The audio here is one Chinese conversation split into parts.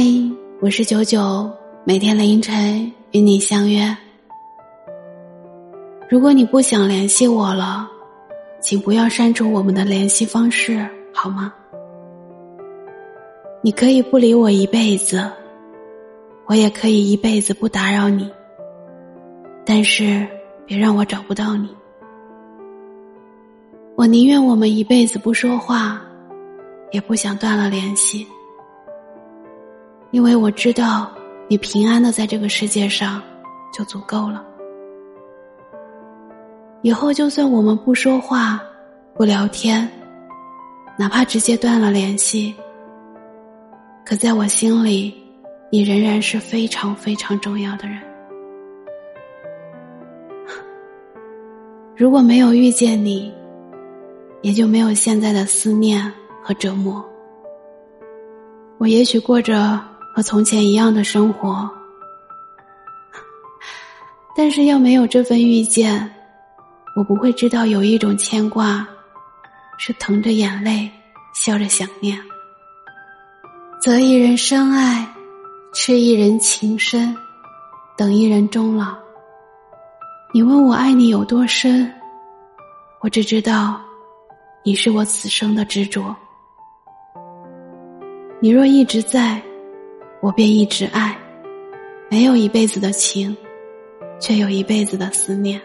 嗨，我是九九，每天凌晨与你相约。如果你不想联系我了，请不要删除我们的联系方式，好吗？你可以不理我一辈子，我也可以一辈子不打扰你，但是别让我找不到你。我宁愿我们一辈子不说话，也不想断了联系。因为我知道你平安的在这个世界上就足够了。以后就算我们不说话、不聊天，哪怕直接断了联系，可在我心里，你仍然是非常非常重要的人。如果没有遇见你，也就没有现在的思念和折磨。我也许过着。和从前一样的生活，但是要没有这份遇见，我不会知道有一种牵挂，是疼着眼泪，笑着想念。择一人深爱，痴一人情深，等一人终老。你问我爱你有多深，我只知道，你是我此生的执着。你若一直在。我便一直爱，没有一辈子的情，却有一辈子的思念；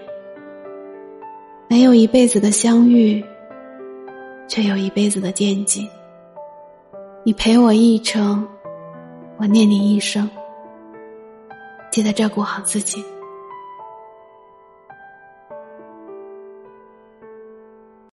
没有一辈子的相遇，却有一辈子的惦记。你陪我一程，我念你一生。记得照顾好自己。